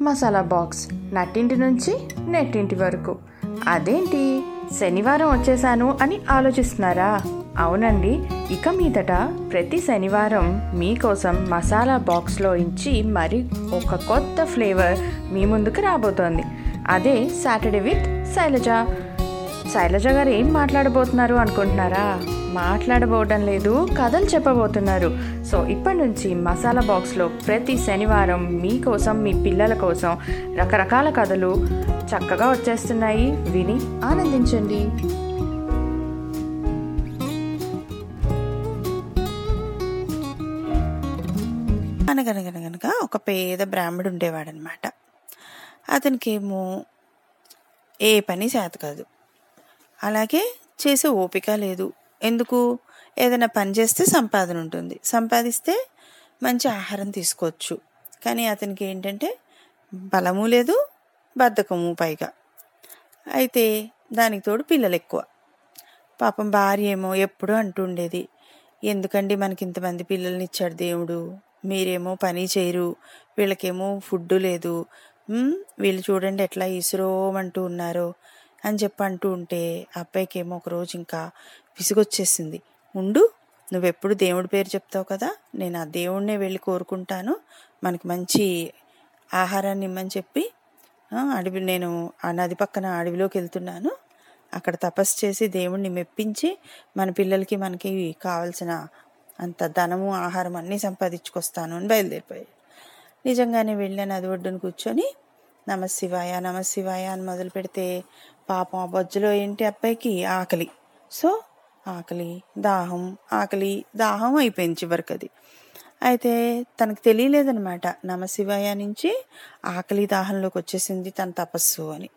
Masala box నట్టింటి నుంచి నెట్టింటి వరకు. అదేంటి? శనివారం వచ్చేసాను అని ఆలోచిస్తున్నారా? అవునండి. ఇక మీదట ప్రతి శనివారం మీకోసం మసాలా బాక్స్లో ఇచ్చి మరి ఒక కొత్త ఫ్లేవర్ మీ ముందుకు రాబోతోంది. అదే సాటర్డే విత్ శైలజ. శైలజ గారు ఏం మాట్లాడబోతున్నారు అనుకుంటున్నారా? మాట్లాడబోవడం లేదు కథలు చెప్పబోతున్నారు. సో ఇప్పటి నుంచి మసాలా బాక్స్లో ప్రతి శనివారం మీకోసం మీ పిల్లల కోసం రకరకాల కథలు చక్కగా వచ్చేస్తున్నాయి. విని ఆనందించండి. అనగనగనగనగా ఒక పేద బ్రాహ్మడు ఉండేవాడనమాట. అతనికేమో ఏ పని చేత కాదు. అలాగే చేసే ఓపిక లేదు. ఎందుకు? ఏదైనా పని చేస్తే సంపాదన ఉంటుంది. సంపాదిస్తే మంచి ఆహారం తీసుకోవచ్చు. కానీ అతనికి ఏంటంటే బలము లేదు బద్ధకము పైగా. అయితే దానికి తోడు పిల్లలు ఎక్కువ పాపం భార్య ఏమో ఎప్పుడూ అంటుండేది ఎందుకండి మనకి ఇంతమంది పిల్లల్ని ఇచ్చాడు దేవుడు? మీరేమో పని చేయరు వీళ్ళకేమో ఫుడ్ లేదు. వీళ్ళు చూడండి ఎట్లా ఇసురోమంటూ ఉన్నారో అని చెప్పి అంటూ ఉంటే అబ్బాయికి ఏమో ఒకరోజు ఇంకా విసుగొచ్చేసింది. ఉండు నువ్వెప్పుడు దేవుడి పేరు చెప్తావు కదా నేను ఆ దేవుడినే వెళ్ళి కోరుకుంటాను. మనకి మంచి ఆహారాన్ని ఇమ్మని చెప్పి అడవి నేను ఆ నది పక్కన అడవిలోకి వెళ్తున్నాను. అక్కడ తపస్సు చేసి దేవుణ్ణి మెప్పించి మన పిల్లలకి మనకి కావలసిన అంత ధనము ఆహారం అన్నీ సంపాదించుకొస్తాను అని బయలుదేరిపోయాడు నిజంగానే వెళ్ళి నది ఒడ్డున కూర్చొని నమశివాయ నమశివాయ అని మొదలు పెడితే పాపం ఆ బొజ్జలో ఏంటి అబ్బాయికి ఆకలి. సో ఆకలి దాహం ఆకలి దాహం అయిపోయింది చివరికి అది. అయితే తనకు తెలియలేదనమాట నమశివాయ నుంచి ఆకలి దాహంలోకి వచ్చేసింది తన తపస్సు అని.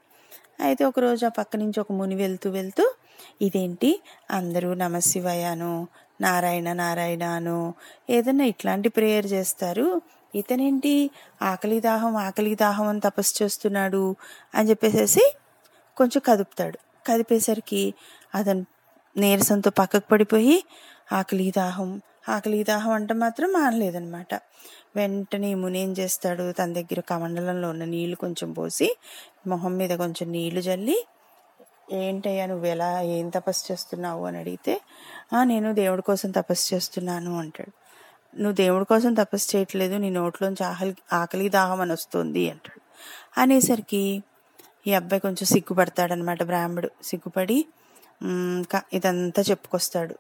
అయితే ఒకరోజు ఆ పక్క నుంచి ఒక ముని వెళ్తూ వెళ్తూ ఇదేంటి? అందరూ నమశివాయను నారాయణ నారాయణను ఏదన్నా ఇట్లాంటి ప్రేయర్ చేస్తారు? ఇతనేంటి? ఆకలి దాహం ఆకలి దాహం అని తపస్సు చేస్తున్నాడు అని చెప్పేసేసి కొంచెం కదుపుతాడు. కదిపేసరికి అతను నీరసంతో పక్కకు పడిపోయి ఆకలి దాహం ఆకలి దాహం అంటే మాత్రం మానలేదనమాట వెంటనే మునేం ముని ఏం చేస్తాడు? తన దగ్గర కమండలంలో ఉన్న నీళ్ళు కొంచెం పోసి మొహం మీద కొంచెం నీళ్ళు జల్లి ఏంటయ్యా నువ్వు ఎలా ఏం తపస్సు చేస్తున్నావు? అని అడిగితే నేను దేవుడి కోసం తపస్సు చేస్తున్నాను అంటాడు. నువ్వు దేవుడి కోసం తపస్సు చేయట్లేదు నీ నోట్లోంచి ఆకలి ఆకలి దాహం అని వస్తుంది అంటాడు. అనేసరికి ఈ అబ్బాయి కొంచెం సిగ్గుపడతాడనమాట బ్రాహ్మడు. సిగ్గుపడి ఇంకా ఇదంతా చెప్పుకొస్తాడు.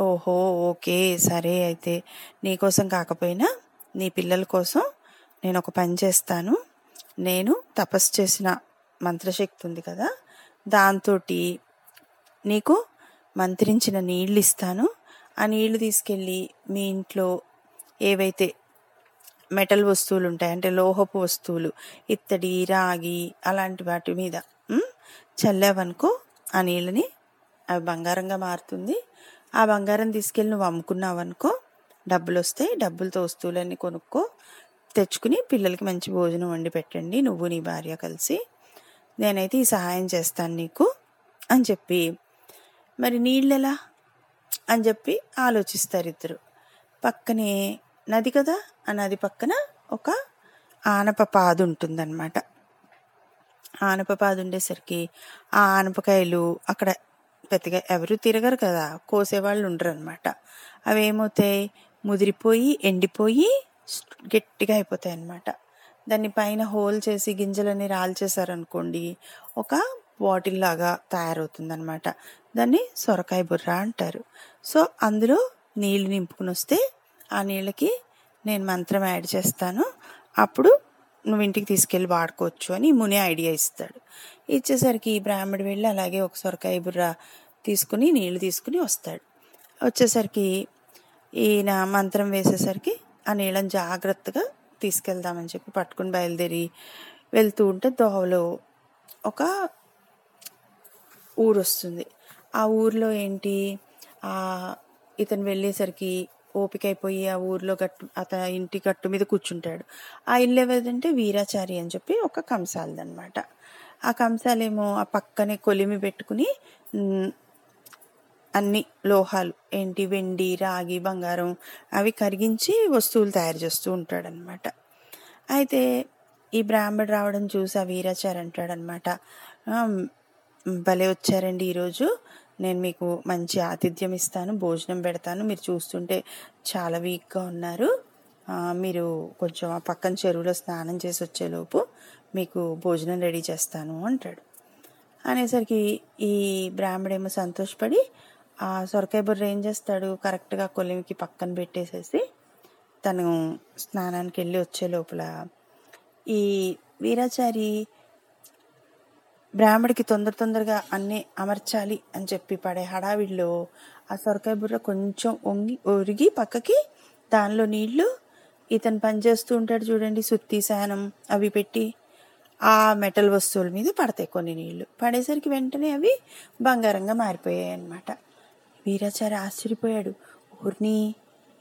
ఓహో ఓకే సరే అయితే. నీకోసం కాకపోయినా నీ పిల్లల కోసం నేను ఒక పని చేస్తాను. నేను తపస్సు చేసిన మంత్రశక్తి ఉంది కదా దాంతో నీకు మంత్రించిన నీళ్ళు ఇస్తాను ఆ నీళ్ళు తీసుకెళ్ళి మీ ఇంట్లో ఏవైతే మెటల్ వస్తువులు ఉంటాయి అంటే లోహపు వస్తువులు ఇత్తడి రాగి అలాంటి వాటి మీద చల్లావనుకో ఆ నీళ్ళని అవి బంగారంగా మారుతుంది. ఆ బంగారం తీసుకెళ్ళి నువ్వు అమ్ముకున్నావనుకో డబ్బులు వస్తాయి డబ్బులతో వస్తువులన్నీ కొనుక్కో తెచ్చుకుని పిల్లలకి మంచి భోజనం వండి పెట్టండి నువ్వు నీ భార్య కలిసి. నేనైతే ఈ సహాయం చేస్తాను నీకు అని చెప్పి మరి నీళ్ళు ఎలా అని చెప్పి ఆలోచిస్తారు ఇద్దరు. పక్కనే నది కదా ఆ నది పక్కన ఒక ఆనప పాదు ఉంటుందన్నమాట. ఆనపపాదు ఉండేసరికి ఆ ఆనపకాయలు అక్కడ పెద్దగా ఎవరు తిరగరు కదా కోసేవాళ్ళు ఉండరు అనమాట అవి ఏమవుతాయి ముదిరిపోయి ఎండిపోయి గట్టిగా అయిపోతాయి అనమాట దాన్ని పైన హోల్ చేసి గింజలని రాల్చేసారనుకోండి ఒక బాటిల్ లాగా తయారవుతుంది అనమాట దాన్ని సొరకాయ బుర్ర అంటారు. సో అందులో నీళ్ళు నింపుకుని వస్తే ఆ నీళ్ళకి నేను మంత్రం యాడ్ చేస్తాను. అప్పుడు నువ్వు ఇంటికి తీసుకెళ్ళి వాడుకోవచ్చు అని ముని ఐడియా ఇస్తాడు. ఇచ్చేసరికి ఈ బ్రాహ్మడు వెళ్ళి అలాగే ఒక సొరకాయ బుర్ర తీసుకుని నీళ్ళు తీసుకుని వస్తాడు. వచ్చేసరికి ఈయన మంత్రం వేసేసరికి ఆ నీళ్ళని జాగ్రత్తగా తీసుకెళ్దామని చెప్పి పట్టుకుని బయలుదేరి వెళ్తూ ఉంటే దోవలో ఒక ఊరు వస్తుంది. ఆ ఊర్లో ఏంటి? ఇతను వెళ్ళేసరికి ఓపిక అయిపోయి ఆ ఊర్లో గట్టు అత ఇంటి గట్టు మీద కూర్చుంటాడు. ఆ ఇల్లు ఎవరిదంటే వీరాచారి అని చెప్పి ఒక కంసాలదనమాట ఆ కంసాలేమో ఆ పక్కనే కొలిమి పెట్టుకుని అన్ని లోహాలు ఏంటి వెండి రాగి బంగారం అవి కరిగించి వస్తువులు తయారు చేస్తూ ఉంటాడనమాట అయితే ఈ బ్రాహ్మడు రావడం చూసి ఆ వీరాచారి అంటాడనమాట భలే వచ్చారండి ఈరోజు. నేను మీకు మంచి ఆతిథ్యం ఇస్తాను భోజనం పెడతాను. మీరు చూస్తుంటే చాలా వీక్గా ఉన్నారు. మీరు కొంచెం ఆ పక్కన చెరువులో స్నానం చేసి వచ్చేలోపు మీకు భోజనం రెడీ చేస్తాను అంటాడు. అనేసరికి ఈ బ్రాహ్మడేమో సంతోషపడి ఆ సొరకాయ బుర్ర ఏం చేస్తాడు? కరెక్ట్గా కొలిమికి పక్కన పెట్టేసేసి తను స్నానానికి వెళ్ళి వచ్చే లోపల ఈ వీరాచారి బ్రాహ్మడికి తొందర తొందరగా అన్నీ అమర్చాలి అని చెప్పి పడే హడావిడిలో ఆ సొరకాయ బుర్ర కొంచెం వంగి ఒరిగి పక్కకి దానిలో నీళ్ళు. ఇతను పనిచేస్తూ ఉంటాడు చూడండి సుత్తి శానం అవి పెట్టి ఆ మెటల్ వస్తువుల మీద పడతాయి కొన్ని నీళ్ళు. పడేసరికి వెంటనే అవి బంగారంగా మారిపోయాయి అన్నమాట. వీరాచారి ఆశ్చర్యపోయాడు. ఊరిని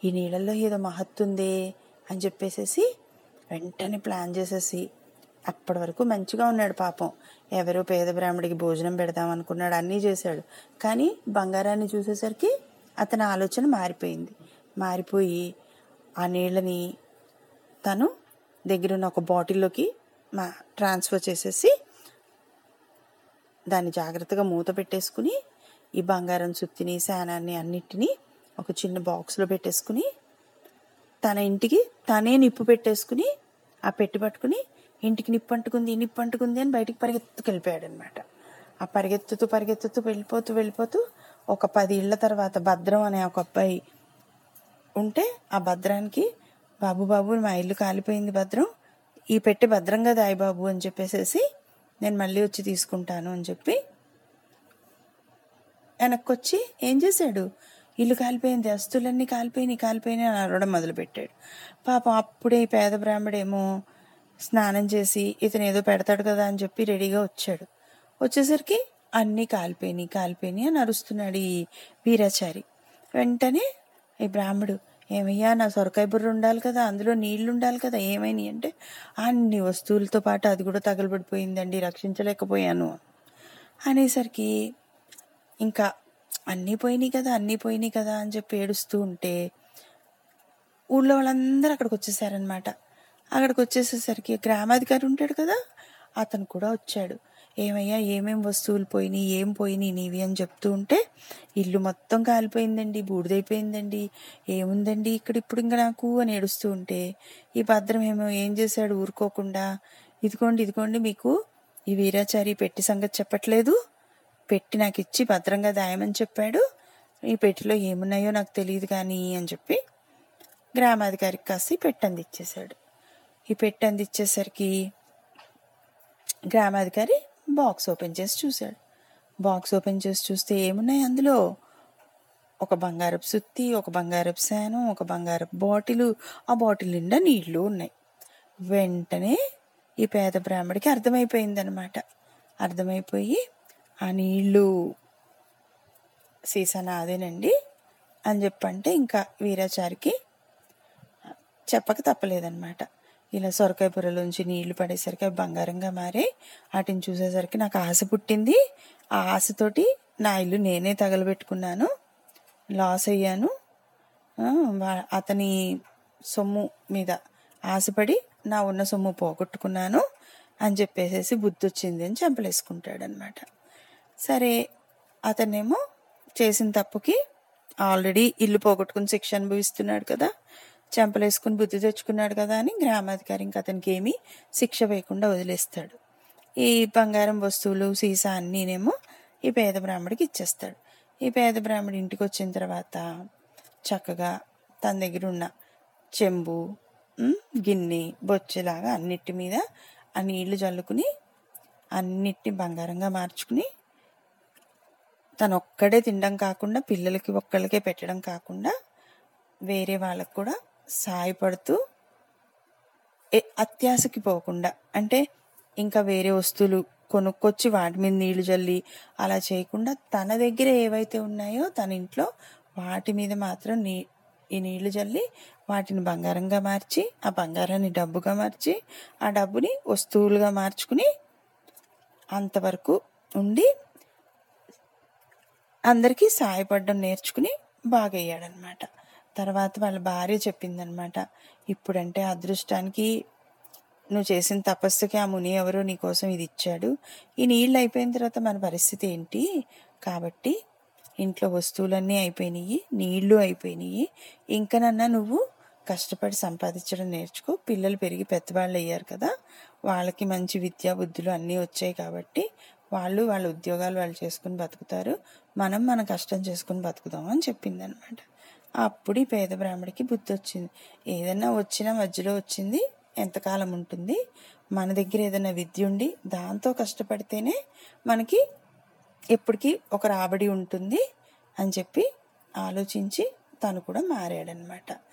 ఈ నీళ్ళల్లో ఏదో మహత్తుందే అని చెప్పేసేసి వెంటనే ప్లాన్ చేసేసి అప్పటి వరకు మంచిగా ఉన్నాడు పాపం. ఎవరో పేద బ్రాహ్మడికి భోజనం పెడదాం అనుకున్నాడు అన్నీ చేశాడు. కానీ బంగారాన్ని చూసేసరికి అతని ఆలోచన మారిపోయింది. మారిపోయి ఆ నీళ్ళని తను దగ్గరున్న ఒక బాటిల్లోకి మా ట్రాన్స్ఫర్ చేసేసి దాన్ని జాగ్రత్తగా మూత పెట్టేసుకుని ఈ బంగారం సుత్తిని శానాన్ని అన్నిటినీ ఒక చిన్న బాక్స్లో పెట్టేసుకుని తన ఇంటికి తనే నిప్పు పెట్టేసుకుని ఆ పెట్టి పట్టుకుని ఇంటికి నిప్పు అంటుకుంది నిప్పు అంటుకుంది అని బయటికి పరిగెత్తుకు వెళ్ళిపోయాడు అనమాట ఆ పరిగెత్తుతూ పరిగెత్తుతూ వెళ్ళిపోతూ వెళ్ళిపోతూ ఒక పది ఇళ్ళ తర్వాత భద్రం అనే ఒక అబ్బాయి ఉంటే ఆ భద్రానికి బాబు బాబు మా ఇల్లు కాలిపోయింది భద్రం ఈ పెట్టి భద్రంగా దాయి బాబు అని చెప్పేసేసి నేను మళ్ళీ వచ్చి తీసుకుంటాను అని చెప్పి వెనక్కి వచ్చి ఏం చేశాడు? ఇల్లు కాలిపోయింది అస్తులన్నీ కాలిపోయినాయి కాలిపోయినాయి అని అరవడం మొదలుపెట్టాడు. పాపం అప్పుడే ఈ పేద బ్రాహ్మడేమో స్నానం చేసి ఇతను ఏదో పెడతాడు కదా అని చెప్పి రెడీగా వచ్చాడు. వచ్చేసరికి అన్నీ కాలిపోయినాయి కాలిపోయినాయి అని అరుస్తున్నాడు ఈ వీరాచారి. వెంటనే ఈ బ్రాహ్మడు ఏమయ్యా నా సొరకాయ బుర్ర ఉండాలి కదా అందులో నీళ్ళు ఉండాలి కదా ఏమైనాయి? అంటే అన్ని వస్తువులతో పాటు అది కూడా తగలబడిపోయిందండి రక్షించలేకపోయాను. అనేసరికి ఇంకా అన్నీ పోయినాయి కదా అన్నీ పోయినాయి కదా అని చెప్పి ఏడుస్తూ ఉంటే ఊళ్ళో వాళ్ళందరూ అక్కడికి వచ్చేసారనమాట అక్కడికి వచ్చేసేసరికి గ్రామాధికారి ఉంటాడు కదా అతను కూడా వచ్చాడు. ఏమయ్యా ఏమేం వస్తువులు పోయినాయి ఏం పోయినాయి నీవి అని చెప్తూ ఉంటే ఇల్లు మొత్తం కాలిపోయిందండి బూడిదైపోయిందండి ఏముందండి ఇక్కడ ఇప్పుడు ఇంకా నాకు అని ఏడుస్తూ ఉంటే ఈ భద్రం ఏమో ఏం చేశాడు ఊరుకోకుండా ఇదిగోండి ఇదిగోండి మీకు ఈ వీరాచారి పెట్టి సంగతి చెప్పట్లేదు పెట్టి నాకు ఇచ్చి భద్రంగా దాయమని చెప్పాడు ఈ పెట్టిలో ఏమున్నాయో నాకు తెలియదు కానీ అని చెప్పి గ్రామాధికారికి కాసి పెట్టి అందిచ్చేశాడు ఈ పెట్టి ఇచ్చేసరికి గ్రామాధికారి బాక్స్ ఓపెన్ చేసి చూశాడు. బాక్స్ ఓపెన్ చేసి చూస్తే ఏమున్నాయి అందులో? ఒక బంగారపు సుత్తి ఒక బంగారపు శానం ఒక బంగారపు బాటిలు. ఆ బాటిల్ నిండా నీళ్ళు ఉన్నాయి. వెంటనే ఈ పేద బ్రాహ్మడికి అర్థమైపోయిందనమాట అర్థమైపోయి ఆ నీళ్ళు సీసా నాదేనండి అని చెప్పంటే ఇంకా వీరాచారికి చెప్పక తప్పలేదన్నమాట. ఇలా సొరకాయ పొరలోంచి నీళ్ళు పడేసరికి అవి బంగారంగా మారి వాటిని చూసేసరికి నాకు ఆశ పుట్టింది. ఆ ఆశతోటి నా ఇల్లు నేనే తగలబెట్టుకున్నాను. లాస్ అయ్యాను. అతని సొమ్ము మీద ఆశపడి నా ఉన్న సొమ్ము పోగొట్టుకున్నాను అని చెప్పేసేసి బుద్ధి వచ్చింది అని చంపలేసుకుంటాడనమాట. సరే అతనేమో చేసిన తప్పుకి ఆల్రెడీ ఇల్లు పోగొట్టుకుని శిక్ష అనుభవిస్తున్నాడు కదా. చెంపలేసుకుని బుద్ధి తెచ్చుకున్నాడు కదా అని గ్రామాధికారి ఇంకా అతనికి ఏమీ శిక్ష వేయకుండా వదిలేస్తాడు. ఈ బంగారం వస్తువులు సీసా అన్నీనేమో ఈ పేద బ్రాహ్మడికి ఇచ్చేస్తాడు. ఈ పేద బ్రాహ్మడి ఇంటికి వచ్చిన తర్వాత చక్కగా తన దగ్గర ఉన్న చెంబు గిన్నె బొచ్చెలాగా అన్నిటి మీద ఆ నీళ్ళు చల్లుకుని అన్నిటిని బంగారంగా మార్చుకుని తను ఒక్కడే తినడం కాకుండా పిల్లలకి ఒక్కళ్ళకే పెట్టడం కాకుండా వేరే వాళ్ళకు కూడా సాయపడుతూ ఏ- అత్యాశకి పోకుండా అంటే ఇంకా వేరే వస్తువులు కొనుక్కొచ్చి వాటి మీద నీళ్ళు జల్లి అలా చేయకుండా తన దగ్గర ఏవైతే ఉన్నాయో తన ఇంట్లో వాటి మీద మాత్రం నీ ఈ నీళ్ళు జల్లి వాటిని బంగారంగా మార్చి ఆ బంగారాన్ని డబ్బుగా మార్చి ఆ డబ్బుని వస్తువులుగా మార్చుకుని అంతవరకు ఉండి అందరికీ సాయపడడం నేర్చుకుని బాగయ్యాడనమాట. తర్వాత వాళ్ళ భార్య చెప్పిందనమాట ఇప్పుడంటే అదృష్టానికి నువ్వు చేసిన తపస్సుకి ఆ ముని ఎవరో నీ కోసం ఇది ఇచ్చాడు. ఈ నీళ్ళు అయిపోయిన తర్వాత మన పరిస్థితి ఏంటి? కాబట్టి ఇంట్లో వస్తువులన్నీ అయిపోయినాయి నీళ్ళు అయిపోయినాయి. ఇంకనన్నా నువ్వు కష్టపడి సంపాదించడం నేర్చుకో. పిల్లలు పెరిగి పెద్దవాళ్ళు అయ్యారు కదా వాళ్ళకి మంచి విద్యా బుద్ధులు అన్నీ వచ్చాయి కాబట్టి వాళ్ళు వాళ్ళ ఉద్యోగాలు వాళ్ళు చేసుకుని బతుకుతారు. మనం మన కష్టం చేసుకుని బతుకుదాం అని చెప్పిందనమాట. అప్పుడు ఈ పేద బ్రాహ్మడికి బుద్ధి వచ్చింది. ఏదైనా వచ్చినా మధ్యలో వచ్చింది ఎంతకాలం ఉంటుంది? మన దగ్గర ఏదైనా విద్య ఉండి దాంతో కష్టపడితేనే మనకి ఎప్పటికీ ఒక రాబడి ఉంటుంది అని చెప్పి ఆలోచించి తను కూడా మారాడనమాట